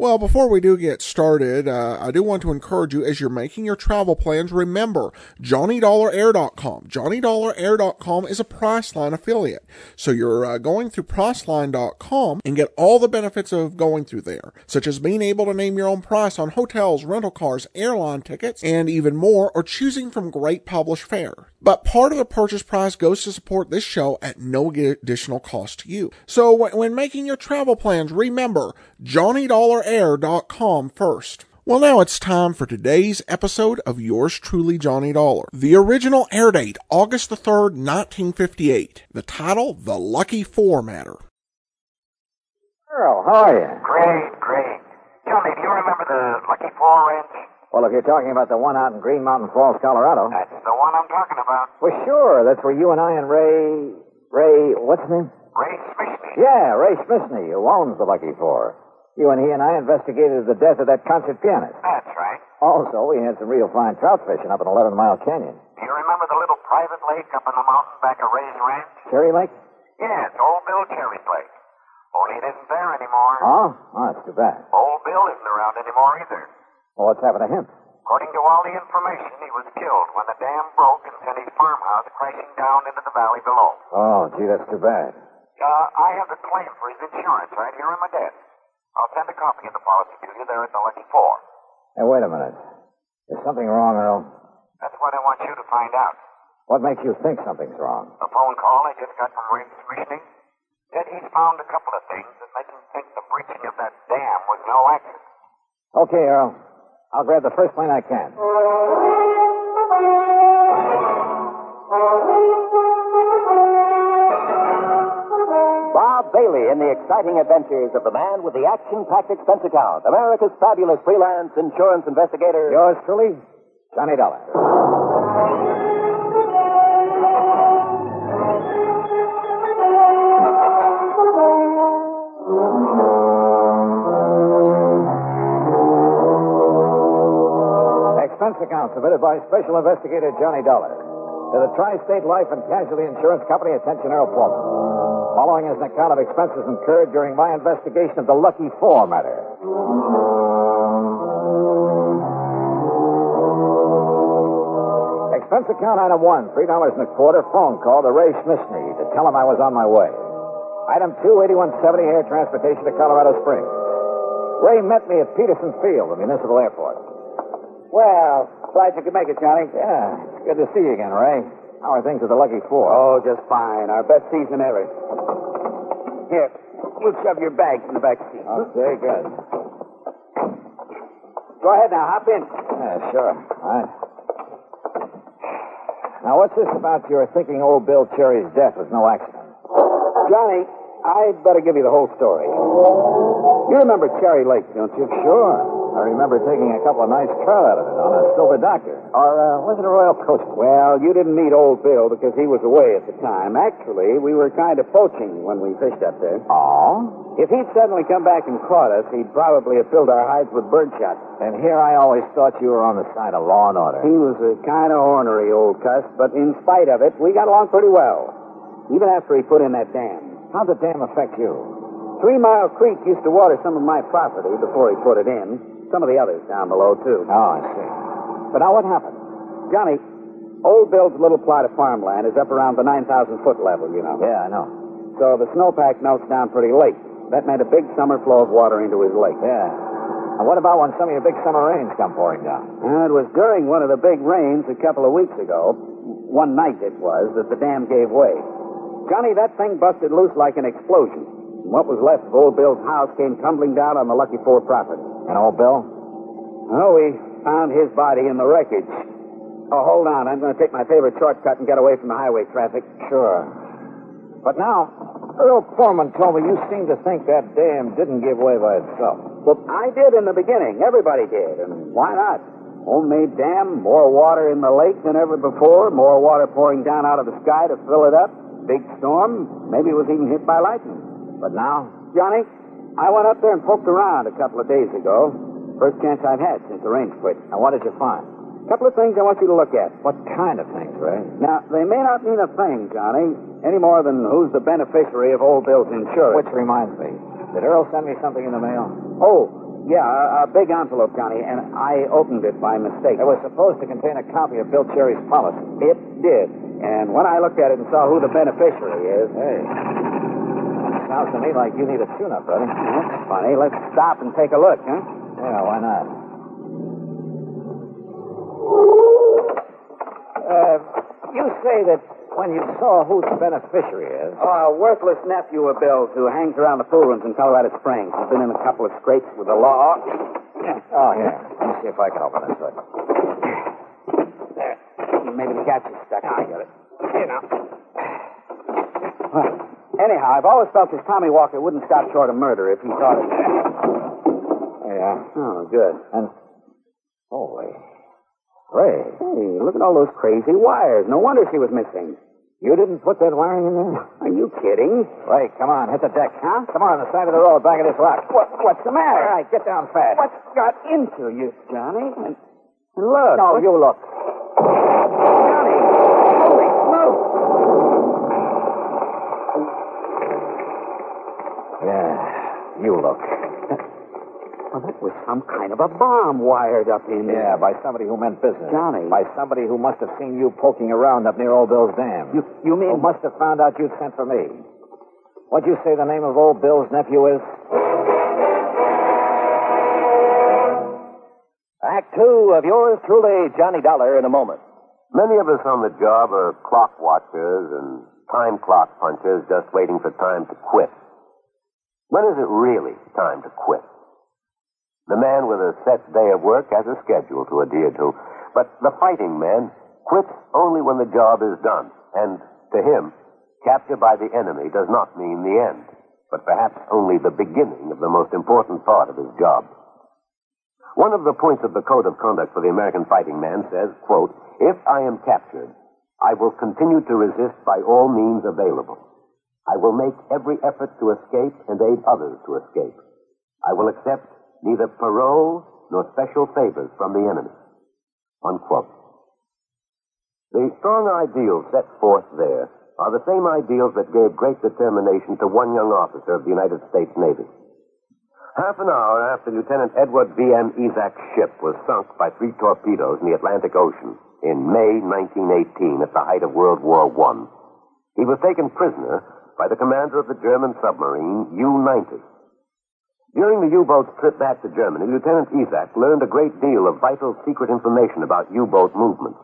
Well, before we do get started, uh, I do want to encourage you as you're making your travel plans, remember JohnnyDollarAir.com. JohnnyDollarAir.com is a Priceline affiliate. So you're uh, going through Priceline.com and get all the benefits of going through there, such as being able to name your own price on hotels, rental cars, airline tickets, and even more, or choosing from great published fare. But part of the purchase price goes to support this show at no additional cost to you. So when making your travel plans, remember JohnnyDollarAir.com first. Well, now it's time for today's episode of Yours Truly, Johnny Dollar. The original air date, August the 3rd, 1958. The title, The Lucky Four Matter. Earl, how are you? Great, great. Johnny, do you remember the Lucky Four Ranch? Well, if you're talking about the one out in Green Mountain Falls, Colorado. That's the one I'm talking about. Well, sure. That's where you and I and Ray. Ray. What's his name? Ray Smithney. Yeah, Ray Smithney, who owns the Lucky Four. You and he and I investigated the death of that concert pianist. That's right. Also, we had some real fine trout fishing up in Eleven Mile Canyon. Do you remember the little private lake up in the mountain back of Ray's ranch? Cherry Lake? Yes, Old Bill Cherry's lake. Only it isn't there anymore. Oh? Oh, that's too bad. Old Bill isn't around anymore either. Well, what's happened to him? According to all the information, he was killed when the dam broke and sent his farmhouse crashing down into the valley below. Oh, gee, that's too bad. Uh, I have the claim for his insurance right here on my desk. I'll send a copy of the policy to you there at the Lucky Four. Hey, wait a minute. There's something wrong, Earl? That's what I want you to find out. What makes you think something's wrong? A phone call I just got from Ray Smithney said he's found a couple of things that make him think the breaching of that dam was no accident. Okay, Earl. I'll grab the first plane I can. Bailey in the exciting adventures of the man with the action-packed expense account, America's fabulous freelance insurance investigator. Yours truly, Johnny Dollar. Expense account submitted by Special Investigator Johnny Dollar to the Tri-State Life and Casualty Insurance Company. Attention, Earl Poorman. Following is an account of expenses incurred during my investigation of the Lucky Four matter. Expense account item one, three dollars and a quarter, phone call to Ray Smithney to tell him I was on my way. Item two, eighty-one seventy air transportation to Colorado Springs. Ray met me at Peterson Field, the municipal airport. Well, glad you could make it, Johnny. Yeah, it's good to see you again, Ray. How are things at the Lucky Four? Oh, just fine. Our best season ever. Here, we'll shove your bags in the back seat. Oh, okay, good. Go ahead now, hop in. Yeah, sure. All right. Now, what's this about your thinking old Bill Cherry's death was no accident? Johnny, I'd better give you the whole story. You remember Cherry Lake, don't you? Sure. I remember taking a couple of nice trout out of it on a Silver Doctor. Or uh, was it a Royal Coachman? Well, you didn't meet old Bill because he was away at the time. Actually, we were kind of poaching when we fished up there. Oh? If he'd suddenly come back and caught us, he'd probably have filled our hides with birdshot. And here I always thought you were on the side of law and order. He was a kind of ornery old cuss, but in spite of it, we got along pretty well. Even after he put in that dam. How'd the dam affect you? Three Mile Creek used to water some of my property before he put it in. Some of the others down below, too. Oh, I see. But now what happened? Johnny, old Bill's little plot of farmland is up around the 9,000 foot level, you know. Yeah, I know. So the snowpack melts down pretty late. That meant a big summer flow of water into his lake. Yeah. And what about when some of your big summer rains come pouring down? Uh, it was during one of the big rains a couple of weeks ago, one night it was, that the dam gave way. Johnny, that thing busted loose like an explosion. And what was left of old Bill's house came tumbling down on the Lucky Four property. And old Bill? Oh, we found his body in the wreckage. Oh, hold on. I'm going to take my favorite shortcut and get away from the highway traffic. Sure. But now, Earl Poorman told me you seem to think that dam didn't give way by itself. Well, I did in the beginning. Everybody did. And why not? Homemade dam, more water in the lake than ever before, more water pouring down out of the sky to fill it up. big storm. Maybe it was even hit by lightning. But now? Johnny, I went up there and poked around a couple of days ago. First chance I've had since the rain quit. And what did you find? A couple of things I want you to look at. What kind of things, Ray? Now, they may not mean a thing, Johnny, any more than who's the beneficiary of old Bill's insurance. Which reminds me. Did Earl send me something in the mail? Oh, yeah, a, a big envelope, Johnny, and I opened it by mistake. It was supposed to contain a copy of Bill Cherry's policy. It did. And when I looked at it and saw who the beneficiary is, Hey. Sounds to me like you need a tune-up, buddy. that's funny. Let's stop and take a look, huh? Yeah, why not? Uh, you say that when you saw who the beneficiary is, Oh, a worthless nephew of Bill's who hangs around the pool rooms in Colorado Springs. He's been in a couple of scrapes with the law. Oh, here. Let me see if I can open this hood. There. Maybe the catch is stuck. I got it. Here now. Well, anyhow, I've always felt this Tommy Walker wouldn't stop short of murder if he thought it. Yeah. Oh, good. And, holy. Ray, Hey, look at all those crazy wires. No wonder she was missing. you didn't put that wiring in there? Are you kidding? Ray, come on, hit the deck. Huh? Come on, the side of the road, back of this rock. What, what's the matter? All right, get down fast. What's got into you, Johnny? And, and look. No, what- you look. Johnny. Holy smoke. Yeah, you look. Well, that was some kind of a bomb wired up in there. Yeah, there. by somebody who meant business. Johnny. By somebody who must have seen you poking around up near Old Bill's dam. You, you mean... Who must have found out you'd sent for me. What'd you say the name of Old Bill's nephew is? Act two of yours truly, Johnny Dollar, in a moment. Many of us on the job are clock watchers and time clock punchers just waiting for time to quit. When is it really time to quit? The man with a set day of work has a schedule to adhere to, but the fighting man quits only when the job is done, and to him, capture by the enemy does not mean the end, but perhaps only the beginning of the most important part of his job. One of the points of the Code of Conduct for the American Fighting Man says, quote, If I am captured, I will continue to resist by all means available. I will make every effort to escape and aid others to escape. I will accept neither parole nor special favors from the enemy. Unquote. The strong ideals set forth there are the same ideals that gave great determination to one young officer of the United States Navy. Half an hour after Lieutenant Edward V.M. Izac's ship was sunk by three torpedoes in the Atlantic Ocean in May 1918 at the height of World War I, he was taken prisoner by the commander of the German submarine U-90. During the U-boat's trip back to Germany, Lieutenant Izac learned a great deal of vital secret information about U-boat movements.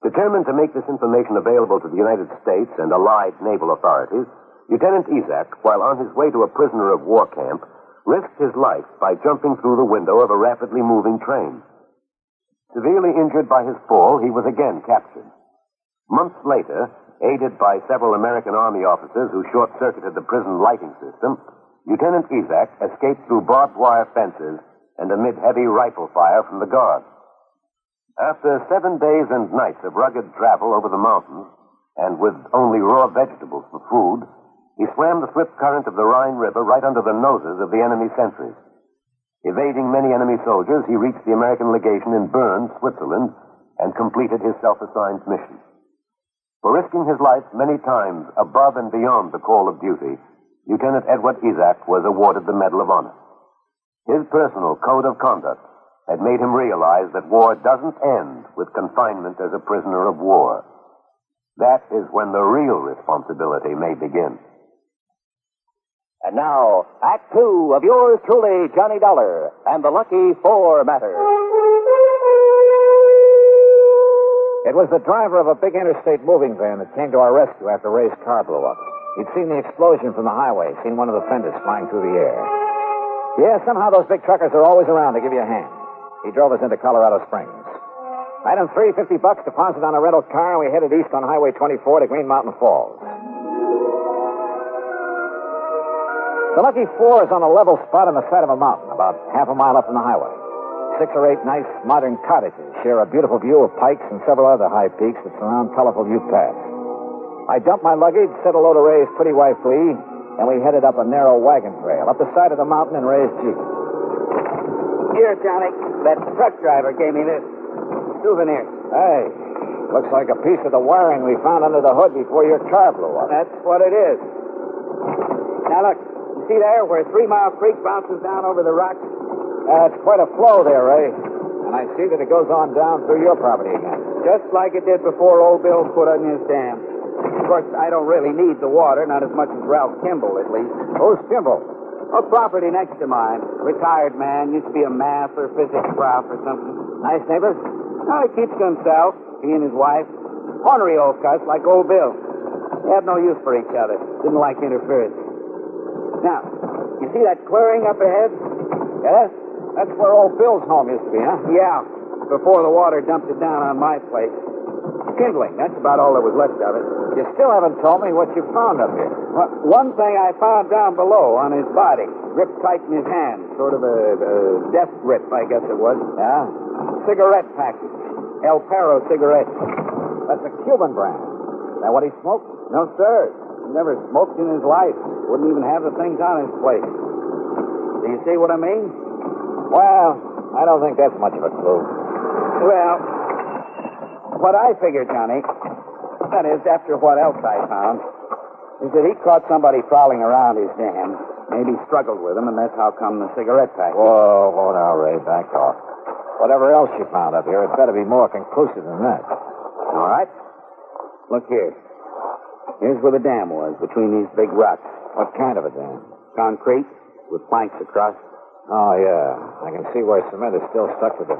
Determined to make this information available to the United States and allied naval authorities, Lieutenant Izac, while on his way to a prisoner of war camp, risked his life by jumping through the window of a rapidly moving train. Severely injured by his fall, he was again captured. Months later, aided by several American Army officers who short circuited the prison lighting system, Lieutenant Izac escaped through barbed wire fences and amid heavy rifle fire from the guards. After seven days and nights of rugged travel over the mountains, and with only raw vegetables for food, he swam the swift current of the Rhine River right under the noses of the enemy sentries. Evading many enemy soldiers, he reached the American legation in Bern, Switzerland, and completed his self-assigned mission. For risking his life many times above and beyond the call of duty, Lieutenant Edward Izac was awarded the Medal of Honor. His personal code of conduct had made him realize that war doesn't end with confinement as a prisoner of war. That is when the real responsibility may begin. And now, Act Two of yours truly, Johnny Dollar, and the Lucky Four Matter. It was the driver of a big interstate moving van that came to our rescue after Ray's car blew up. He'd seen the explosion from the highway, seen one of the fenders flying through the air. Yeah, somehow those big truckers are always around to give you a hand. He drove us into Colorado Springs. Item three, 50 bucks deposit on a rental car, and we headed east on Highway 24 to Green Mountain Falls. The Lucky Four is on a level spot on the side of a mountain, about half a mile up from the highway. Six or eight nice modern cottages share a beautiful view of pikes and several other high peaks that surround colorful Ute Pass. I dumped my luggage, said hello to Ray's pretty wife, Lee, and we headed up a narrow wagon trail, up the side of the mountain in Ray's Jeep. Here, Johnny. That truck driver gave me this. Souvenir. Hey, looks like a piece of the wiring we found under the hood before your car blew up. That's what it is. Now, look. You see there where Three Mile Creek bounces down over the rocks? Uh, it's quite a flow there, Ray. And I see that it goes on down through your property again. Just like it did before old Bill put in his dam. Of course, I don't really need the water, not as much as Ralph Kimball, at least. Who's Kimball? A property next to mine. Retired man. Used to be a math or physics prof or something. Nice neighbors? No, he keeps to himself. He and his wife. Ornery old cuss like old Bill. They had no use for each other. Didn't like interference. Now, you see that clearing up ahead? Yes? That's where old Bill's home used to be, huh? Yeah. Before the water dumped it down on my place. Kindling. That's about all that was left of it. You still haven't told me what you found up here. Well, one thing I found down below on his body, gripped tight in his hand, sort of a, a death grip, I guess it was. Yeah? Cigarette package. El Perro cigarette. That's a Cuban brand. Is that what he smoked? No, sir. He never smoked in his life. Wouldn't even have the things on his plate. Do you see what I mean? Well, I don't think that's much of a clue. Well, what I figure, Johnny, that is, after what else I found, is that he caught somebody prowling around his dam. Maybe struggled with him, and that's how come the cigarette pack. Whoa, whoa now, Ray, back off. Whatever else you found up here, it's got be more conclusive than that. All right. Look here. Here's where the dam was, between these big rocks. What kind of a dam? Concrete, with planks across. Oh, yeah. I can see where cement is still stuck to them.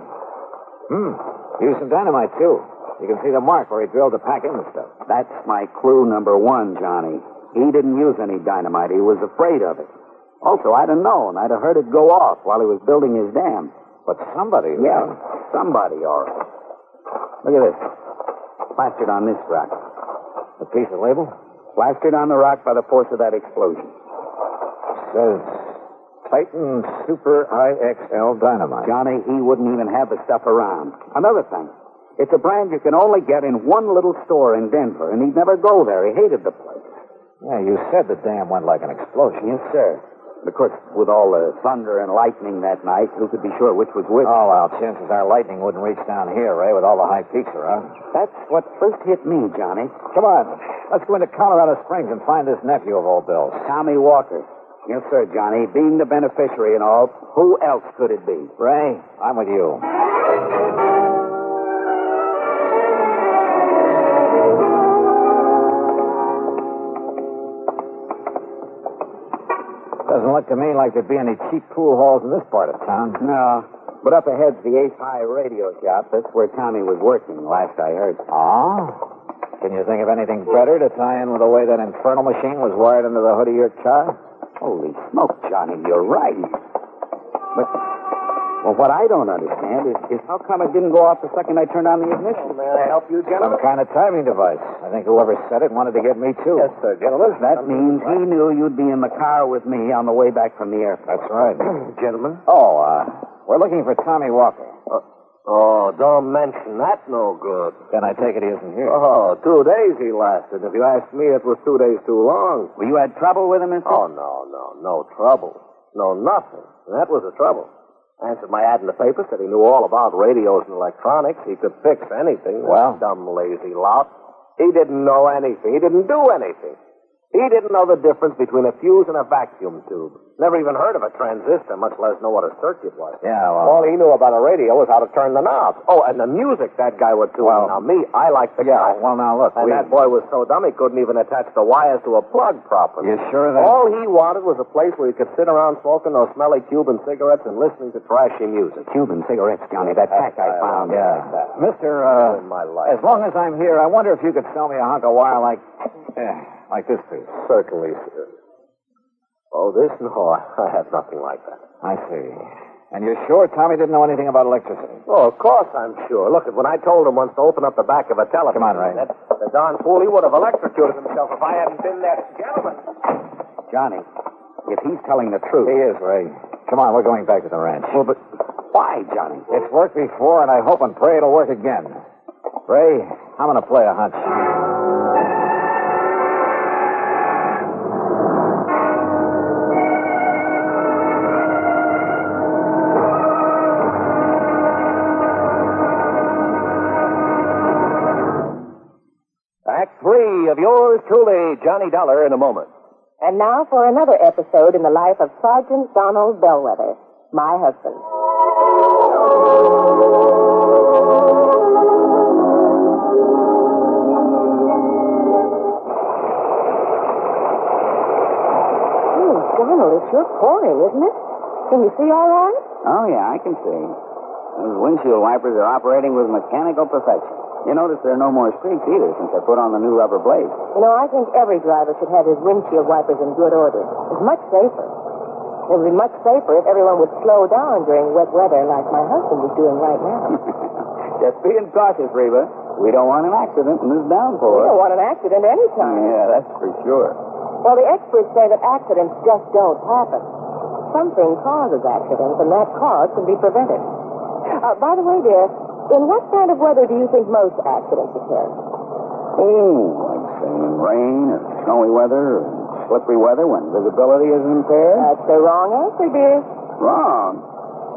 Hmm. Used some dynamite, too. You can see the mark where he drilled to pack in the stuff. That's my clue number one, Johnny. He didn't use any dynamite. He was afraid of it. Also, I'd have known. I'd have heard it go off while he was building his dam. But somebody. Yeah, somebody, all right. Look at this. Plastered on this rock. A piece of label? Plastered on the rock by the force of that explosion. Says Titan Super IXL Dynamite. Johnny, he wouldn't even have the stuff around. Another thing. It's a brand you can only get in one little store in Denver, and he'd never go there. He hated the place. Yeah, you said the dam went like an explosion. Yes, sir. Of course, with all the thunder and lightning that night, who could be sure which was which? Oh, well, chances are lightning wouldn't reach down here, Ray, with all the high peaks around. That's what first hit me, Johnny. Come on. Let's go into Colorado Springs and find this nephew of old Bill's. Tommy Walker. Yes, sir, Johnny. Being the beneficiary and all, who else could it be? Ray, I'm with you. Doesn't look to me like there'd be any cheap pool halls in this part of town. No. But up ahead's the Ace High radio shop. That's where Tommy was working, last I heard. Ah? Can you think of anything better to tie in with the way that infernal machine was wired into the hood of your car? Holy smoke, Johnny, you're right. But, well, what I don't understand is, is how come it didn't go off the second I turned on the ignition? May I help you, gentlemen. Some kind of timing device. I think whoever said it wanted to get me, too. Yes, sir, gentlemen. That means he knew you'd be in the car with me on the way back from the airport. That's right. Gentlemen? Oh, uh, we're looking for Tommy Walker. Oh, don't mention that no good. Then I take it he isn't here. Oh, two days he lasted. If you ask me, it was two days too long. Well, you had trouble with him, mister? Oh, no, no, no trouble. No, nothing. That was the trouble. Answered my ad in the paper, said he knew all about radios and electronics. He could fix anything. Well? That dumb, lazy lout. He didn't know anything. He didn't do anything. He didn't know the difference between a fuse and a vacuum tube. Never even heard of a transistor, much less know what a circuit was. Yeah, well. All he knew about a radio was how to turn the knobs. Oh, and the music that guy would do. Well- now, me, I like the Yeah, guy. well, now, look. And we- that boy was so dumb he couldn't even attach the wires to a plug properly. You sure that? All he wanted was a place where he could sit around smoking those smelly Cuban cigarettes and listening to trashy music. Cuban cigarettes, Johnny. That pack I found. Yeah. Mister, uh, my life. as long as I'm here, I wonder if you could sell me a hunk of wire like, eh, like this. Certainly, sir. Oh, this? No, I have nothing like that. I see. And you're sure Tommy didn't know anything about electricity? Oh, of course I'm sure. Look, when I told him once to open up the back of a telephone, Come on, Ray. that, the darn fool, he would have electrocuted himself if I hadn't been there. Gentlemen, Johnny, if he's telling the truth. He is, Ray. Come on, we're going back to the ranch. Well, but why, Johnny? It's worked before, and I hope and pray it'll work again. Ray, I'm going to play a hunch. Of yours truly, Johnny Dollar, in a moment. And now for another episode in the life of Sergeant Donald Bellwether, my husband. Hmm, Donald, it's your pouring, isn't it? Can you see all right? Oh, yeah, I can see. Those windshield wipers are operating with mechanical perfection. You notice there are no more streaks either since I put on the new rubber blades. You know, I think every driver should have his windshield wipers in good order. It's much safer. It would be much safer if everyone would slow down during wet weather like my husband is doing right now. Just being cautious, Reba. We don't want an accident in this downpour. We don't want an accident anytime. Yeah, that's for sure. Well, the experts say that accidents just don't happen. Something causes accidents, and that cause can be prevented. Uh, by the way, dear, in what kind of weather do you think most accidents occur? Oh, like say in rain or snowy weather or slippery weather when visibility is impaired. That's the wrong answer, dear. Wrong.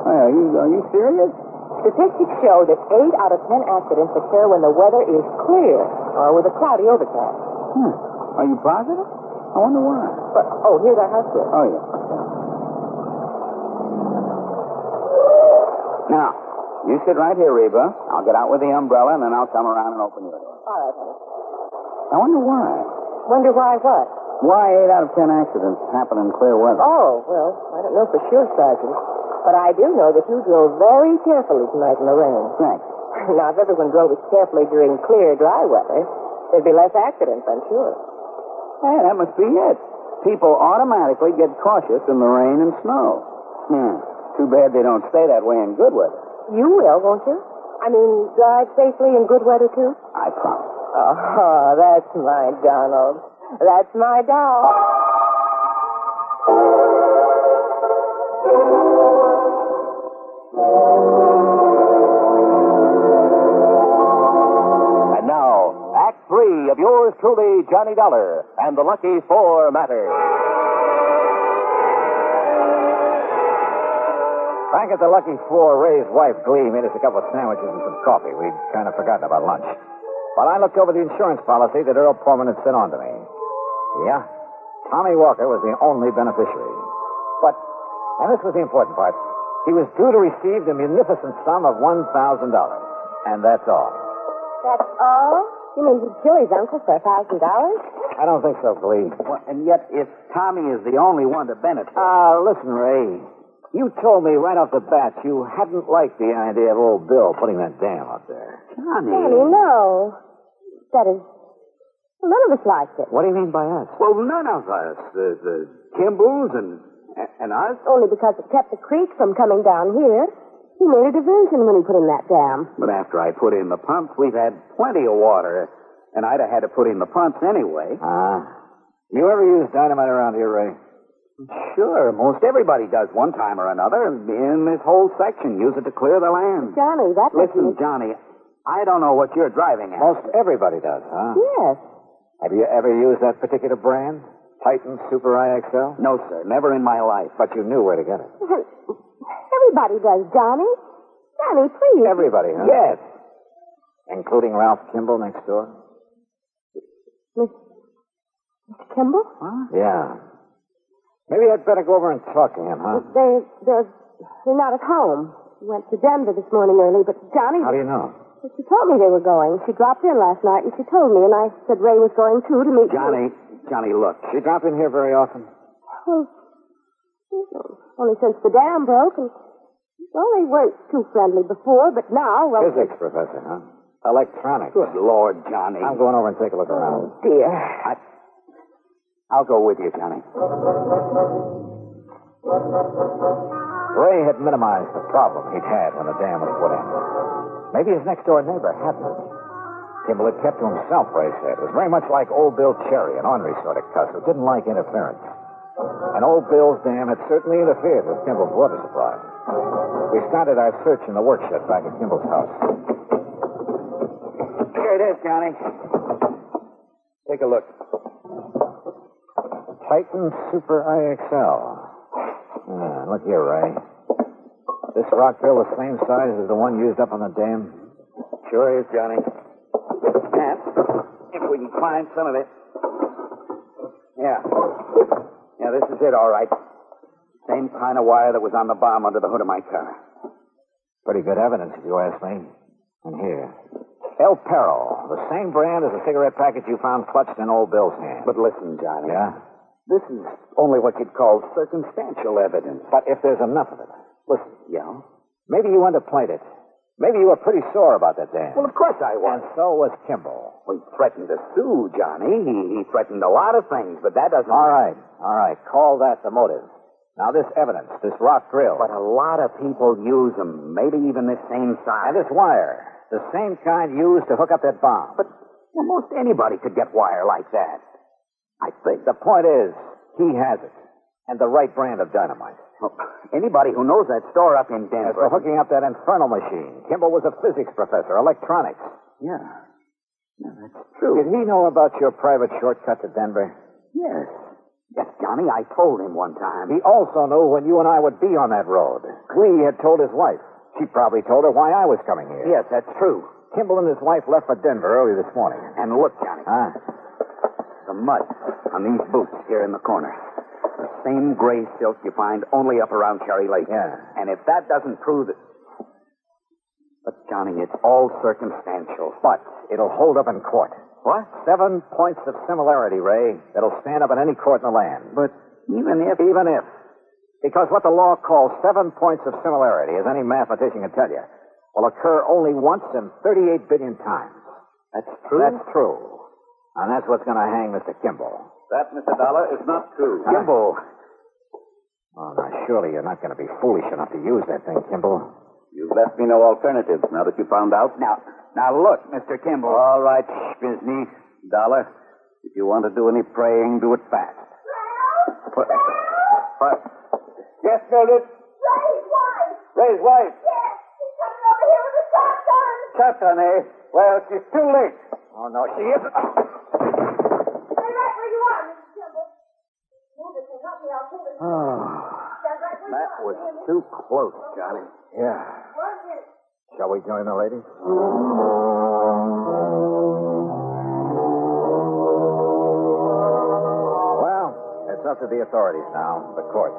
Hey, are you are you serious? Statistics show that eight out of ten accidents occur when the weather is clear or with a cloudy overcast. Hmm. Are you positive? I wonder why. But, oh, here's our house, dear. Oh yeah. Now, you sit right here, Reba. I'll get out with the umbrella and then I'll come around and open your door. All right, honey. I wonder why. Wonder why what? Why eight out of ten accidents happen in clear weather? Oh, well, I don't know for sure, Sergeant. But I do know that you drove very carefully tonight in the rain. Thanks. Now, if everyone drove as carefully during clear, dry weather, there'd be less accidents, I'm sure. Hey, that must be it. People automatically get cautious in the rain and snow. Hmm. Too bad they don't stay that way in good weather. You will, won't you? I mean, drive safely in good weather, too? I promise. Oh, that's my Donald. That's my doll. And now, Act Three of yours truly, Johnny Dollar, and the Lucky Four Matter. Back at the Lucky Four, Ray's wife, Glee, made us a couple of sandwiches and some coffee. We'd kind of forgotten about lunch. While I looked over the insurance policy that Earl Poorman had sent on to me. Yeah, Tommy Walker was the only beneficiary. But, and this was the important part, he was due to receive the munificent sum of $1,000. And that's all. That's all? You mean he'd kill his uncle for a thousand dollars? I don't think so, Glee. Well, and yet, if Tommy is the only one to benefit. Uh, listen, Ray. You told me right off the bat you hadn't liked the idea of old Bill putting that dam up there. Johnny. Danny, no. That is, none of us liked it. What do you mean by us? Well, none of us. The, the Kimballs and, and us. Only because it kept the creek from coming down here. He made a diversion when he put in that dam. But after I put in the pumps, we've had plenty of water. And I'd have had to put in the pumps anyway. Ah. You ever use dynamite around here, Ray? Sure, most everybody does one time or another. In this whole section, use it to clear the land. Johnny, that was Listen, Johnny, I don't know what you're driving at. Most everybody does, huh? Yes. Have you ever used that particular brand? Titan Super IXL? No, sir, never in my life. But you knew where to get it. Everybody does, Johnny. Johnny, please. Everybody, huh? Yes. Including Ralph Kimball next door? Miss, Mr. Kimball? Yeah. Maybe I'd better go over and talk to him, huh? They, they're, they're not at home. Went to Denver this morning early, but Johnny. How do you know? She told me they were going. She dropped in last night and she told me, and I said Ray was going too to meet Johnny, Johnny, look. She drop in here very often? Oh, well, only since the dam broke, and well, they weren't too friendly before, but now, well, Physics professor, huh? Electronics. Good Lord, Johnny. I'm going over and take a look around. Oh, dear. I, I'll go with you, Johnny. Ray had minimized the problem he'd had when the dam was put in. Maybe his next door neighbor hadn't. Kimball had kept to himself, Ray said. It was very much like old Bill Cherry, an ornery sort of cuss who didn't like interference. And old Bill's dam had certainly interfered with Kimball's water supply. We started our search in the workshop back at Kimball's house. Here it is, Johnny. Take a look. Titan Super IXL. Ah, look here, Ray. This rock drill the same size as the one used up on the dam? Sure is, Johnny. And if we can find some of it. Yeah. Yeah, this is it, all right. Same kind of wire that was on the bomb under the hood of my car. Pretty good evidence, if you ask me. And here. El Perro, the same brand as the cigarette package you found clutched in old Bill's hand. But listen, Johnny. Yeah? This is only what you'd call circumstantial evidence. But if there's enough of it, Listen, yeah? maybe you underplayed it. Maybe you were pretty sore about that dam. Well, of course I was. and so was Kimball. Well, he threatened to sue, Johnny. He, he threatened a lot of things, but that doesn't... All right, all right. Call that the motive. Now, this evidence, this rock drill, But a lot of people use them, maybe even this same size. and this wire, the same kind used to hook up that bomb. But well, most anybody could get wire like that. I think the point is, he has it, and the right brand of dynamite. Well, anybody who knows that store up in As for Denver... hooking up that infernal machine, Kimball was a physics professor, electronics. Yeah. Yeah, that's true. Did he know about your private shortcut to Denver? Yes. Yes, Johnny, I told him one time. He also knew when you and I would be on that road. Lee had told his wife. She probably told her why I was coming here. Yes, that's true. Kimball and his wife left for Denver early this morning. And look, Johnny, Huh? The mud on these boots here in the corner. The same gray silk you find only up around Cherry Lake. Yeah. And if that doesn't prove it... But, Johnny, it's all circumstantial. But it'll hold up in court. What? Seven points of similarity, Ray, that'll stand up in any court in the land. But even if... Even if. Because what the law calls seven points of similarity, as any mathematician can tell you, will occur only once in 38 billion times. That's true? That's true. And that's what's going to hang Mr. Kimball. That, Mr. Dollar, is not true. Kimball. Oh, now, surely you're not going to be foolish enough to use that thing, Kimball. You've left me no alternatives now that you found out. Now, now look, Mr. Kimball. All right, Bizney. Dollar, if you want to do any praying, do it fast. What? What? Yes, Mildred? Ray's wife. Ray's wife. Yes, she's coming over here with a shotgun. Shotgun, eh? Well, she's too late. Oh, no, she isn't. Stay right where you are, Mrs. Kimball. Move it and help me. I'll pull this. Oh, Stand right where That was too close, Johnny. yeah. Shall we join the ladies? Well, it's up to the authorities now, the courts.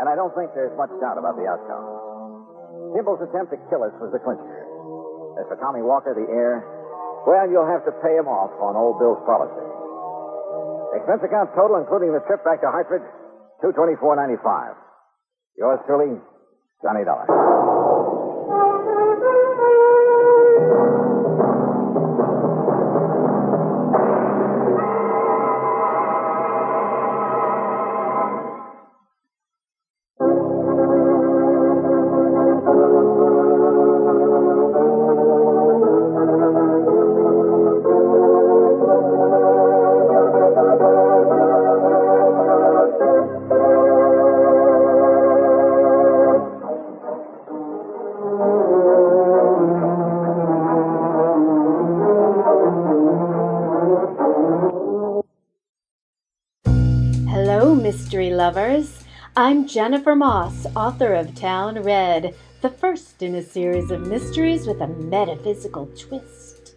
And I don't think there's much doubt about the outcome. Kimball's attempt to kill us was the clincher. As for Tommy Walker, the heir, well, you'll have to pay him off on old Bill's policy. Expense account total, including the trip back to Hartford, two twenty four ninety five. Yours truly, Johnny Dollar. Lovers. I'm Jennifer Moss, author of Town Red, the first in a series of mysteries with a metaphysical twist.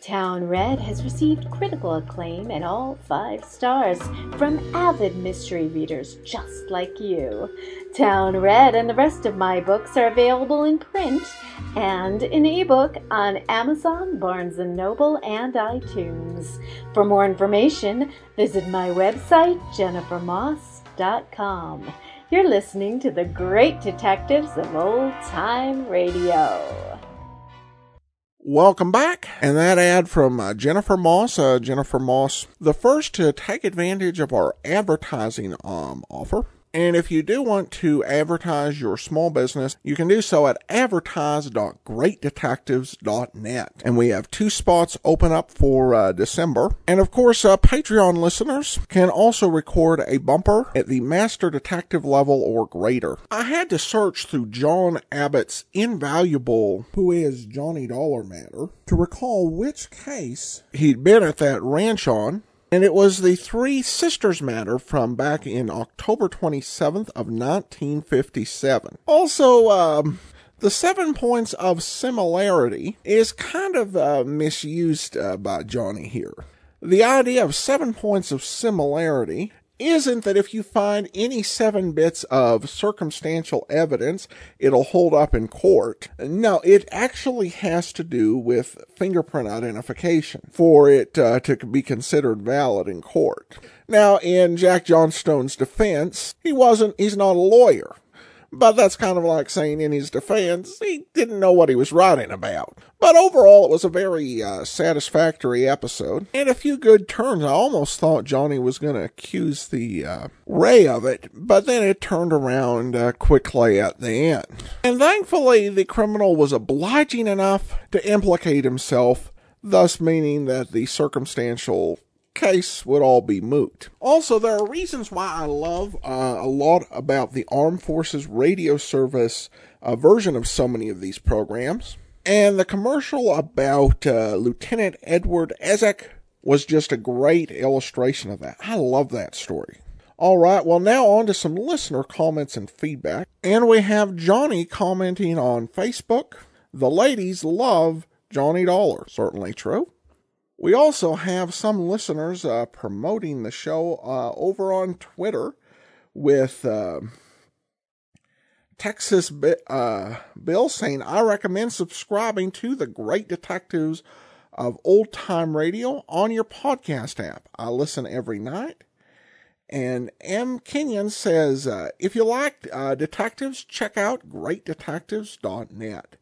Town Red has received critical acclaim and all five stars from avid mystery readers just like you. Town Red and the rest of my books are available in print and in ebook on Amazon, Barnes & Noble, and iTunes. For more information, visit my website, You're listening to the great detectives of old time radio. Welcome back. And that ad from uh, Jennifer Moss, uh, Jennifer Moss, the first to take advantage of our advertising um, offer. And if you do want to advertise your small business, you can do so at advertise.greatdetectives.net. And we have two spots open up for uh, December. And of course, uh, Patreon listeners can also record a bumper at the master detective level or greater. I had to search through John Abbott's invaluable Who is Johnny Dollar matter to recall which case he'd been at that ranch on. And it was the Three Sisters matter from back in October 27th of 1957. Also, um, the seven points of similarity is kind of uh, misused uh, by Johnny here. The idea of seven points of similarity isn't that if you find any seven bits of circumstantial evidence, it'll hold up in court. No, it actually has to do with fingerprint identification for it uh, to be considered valid in court. Now, in Jack Johnstone's defense, he wasn't, he's not a lawyer. But that's kind of like saying in his defense, he didn't know what he was writing about. But overall, it was a very uh, satisfactory episode and a few good turns. I almost thought Johnny was going to accuse the uh, Ray of it, but then it turned around uh, quickly at the end. And thankfully, the criminal was obliging enough to implicate himself, thus meaning that the circumstantial case would all be moot. Also, there are reasons why I love uh, a lot about the Armed Forces Radio Service uh, version of so many of these programs. And the commercial about uh, Lieutenant Edward Izac was just a great illustration of that. I love that story. All right, well, now on to some listener comments and feedback. And we have Johnny commenting on Facebook. The ladies love Johnny Dollar. Certainly true. We also have some listeners uh, promoting the show uh, over on Twitter with uh, Texas uh, Bill saying, I recommend subscribing to the Great Detectives of Old Time Radio on your podcast app. I listen every night. And M. Kenyon says, uh, if you like uh, detectives, check out greatdetectives.net.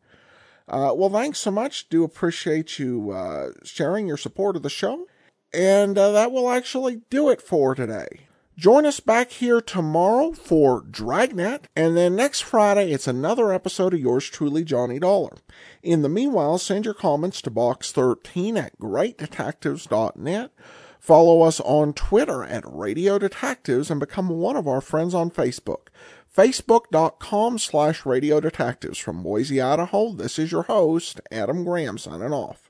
Uh, well, thanks so much. Do appreciate you uh, sharing your support of the show. And uh, that will actually do it for today. Join us back here tomorrow for Dragnet, and then next Friday it's another episode of yours truly, Johnny Dollar. In the meanwhile, send your comments to box13 at greatdetectives.net. Follow us on Twitter at Radio Detectives and become one of our friends on Facebook facebook.com slash radio detectives. From Boise, Idaho, this is your host, Adam Graham, signing off.